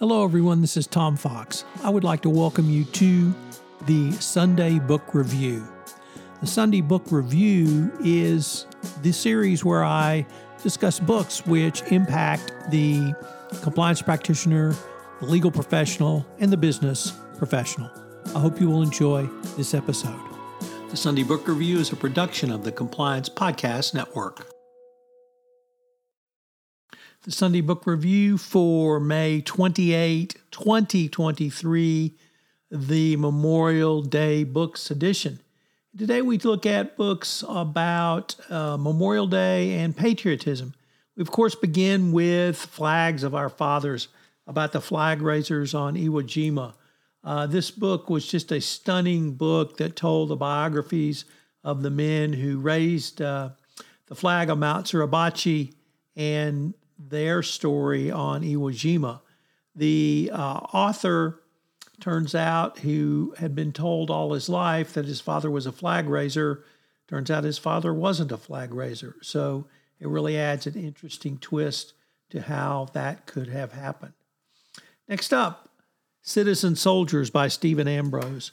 Hello, everyone. This is Tom Fox. I would like to welcome you to the Sunday Book Review. The Sunday Book Review is the series where I discuss books which impact the compliance practitioner, the legal professional, and the business professional. I hope you will enjoy this episode. The Sunday Book Review is a production of the Compliance Podcast Network. The Sunday Book Review for May 28, 2023, the Memorial Day Books edition. Today we look at books about uh, Memorial Day and patriotism. We, of course, begin with Flags of Our Fathers about the flag raisers on Iwo Jima. Uh, this book was just a stunning book that told the biographies of the men who raised uh, the flag of Mount Suribachi and their story on Iwo Jima. The uh, author turns out who had been told all his life that his father was a flag raiser. Turns out his father wasn't a flag raiser. So it really adds an interesting twist to how that could have happened. Next up, Citizen Soldiers by Stephen Ambrose.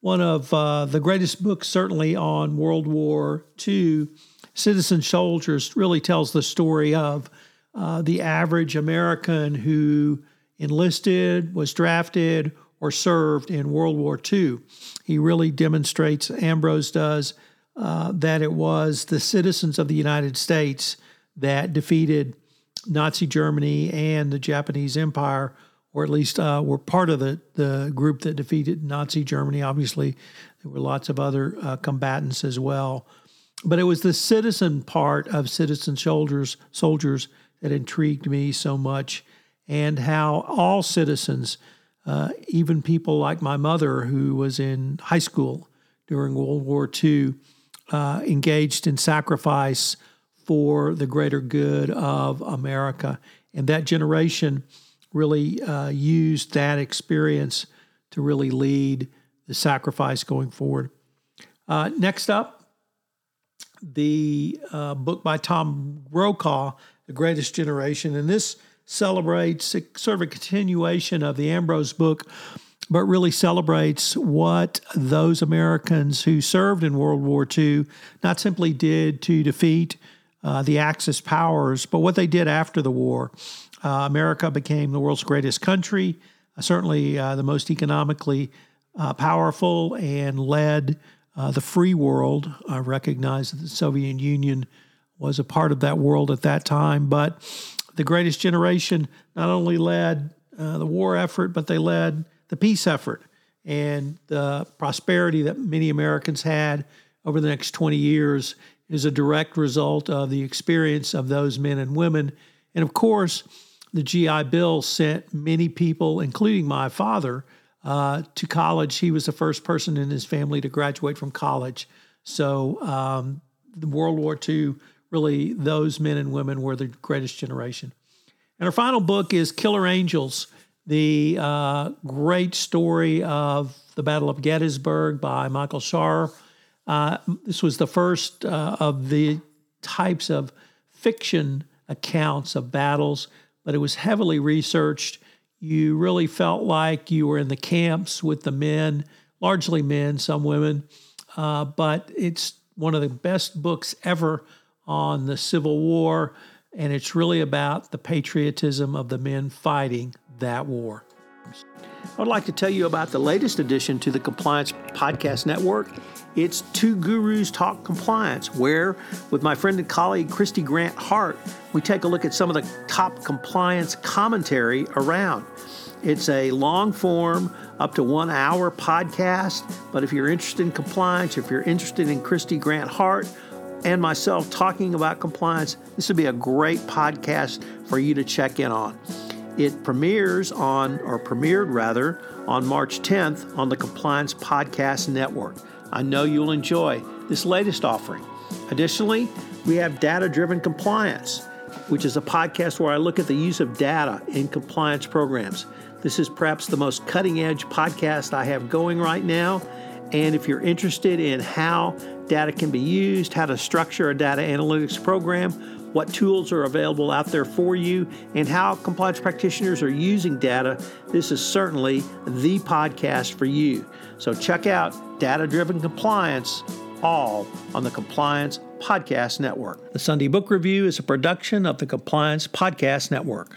One of uh, the greatest books, certainly on World War II. Citizen Soldiers really tells the story of uh, the average American who enlisted, was drafted, or served in World War II. He really demonstrates, Ambrose does, uh, that it was the citizens of the United States that defeated Nazi Germany and the Japanese Empire, or at least uh, were part of the, the group that defeated Nazi Germany. Obviously, there were lots of other uh, combatants as well. But it was the citizen part of citizen soldiers, soldiers that intrigued me so much, and how all citizens, uh, even people like my mother, who was in high school during World War II, uh, engaged in sacrifice for the greater good of America. And that generation really uh, used that experience to really lead the sacrifice going forward. Uh, next up, the uh, book by Tom Brokaw, The Greatest Generation. And this celebrates sort of a continuation of the Ambrose book, but really celebrates what those Americans who served in World War II not simply did to defeat uh, the Axis powers, but what they did after the war. Uh, America became the world's greatest country, uh, certainly uh, the most economically uh, powerful, and led uh, the free world. I recognize that the Soviet Union was a part of that world at that time, but the greatest generation not only led uh, the war effort, but they led the peace effort and the prosperity that many Americans had over the next 20 years is a direct result of the experience of those men and women. And of course, the GI Bill sent many people, including my father, uh, to college. He was the first person in his family to graduate from college. So, um, the World War II, really, those men and women were the greatest generation. And our final book is Killer Angels, the uh, great story of the Battle of Gettysburg by Michael Shaara. Uh, this was the first uh, of the types of fiction accounts of battles, but it was heavily researched you really felt like you were in the camps with the men, largely men, some women. Uh, but it's one of the best books ever on the Civil War, and it's really about the patriotism of the men fighting that war. I'd like to tell you about the latest addition to the Compliance Podcast Network. It's Two Gurus Talk Compliance, where, with my friend and colleague Kristy Grant-Hart, we take a look at some of the top compliance commentary around. It's a long form, up to one hour podcast, but if you're interested in compliance, if you're interested in Kristy Grant-Hart, and myself talking about compliance, this would be a great podcast for you to check in on. It premieres on, or premiered rather, on March 10th on the Compliance Podcast Network. I know you'll enjoy this latest offering. Additionally, we have Data Driven Compliance, which is a podcast where I look at the use of data in compliance programs. This is perhaps the most cutting edge podcast I have going right now. And if you're interested in how data can be used, how to structure a data analytics program, what tools are available out there for you, and how compliance practitioners are using data, this is certainly the podcast for you. So check out Data Driven Compliance, all on the Compliance Podcast Network. The Sunday Book Review is a production of the Compliance Podcast Network.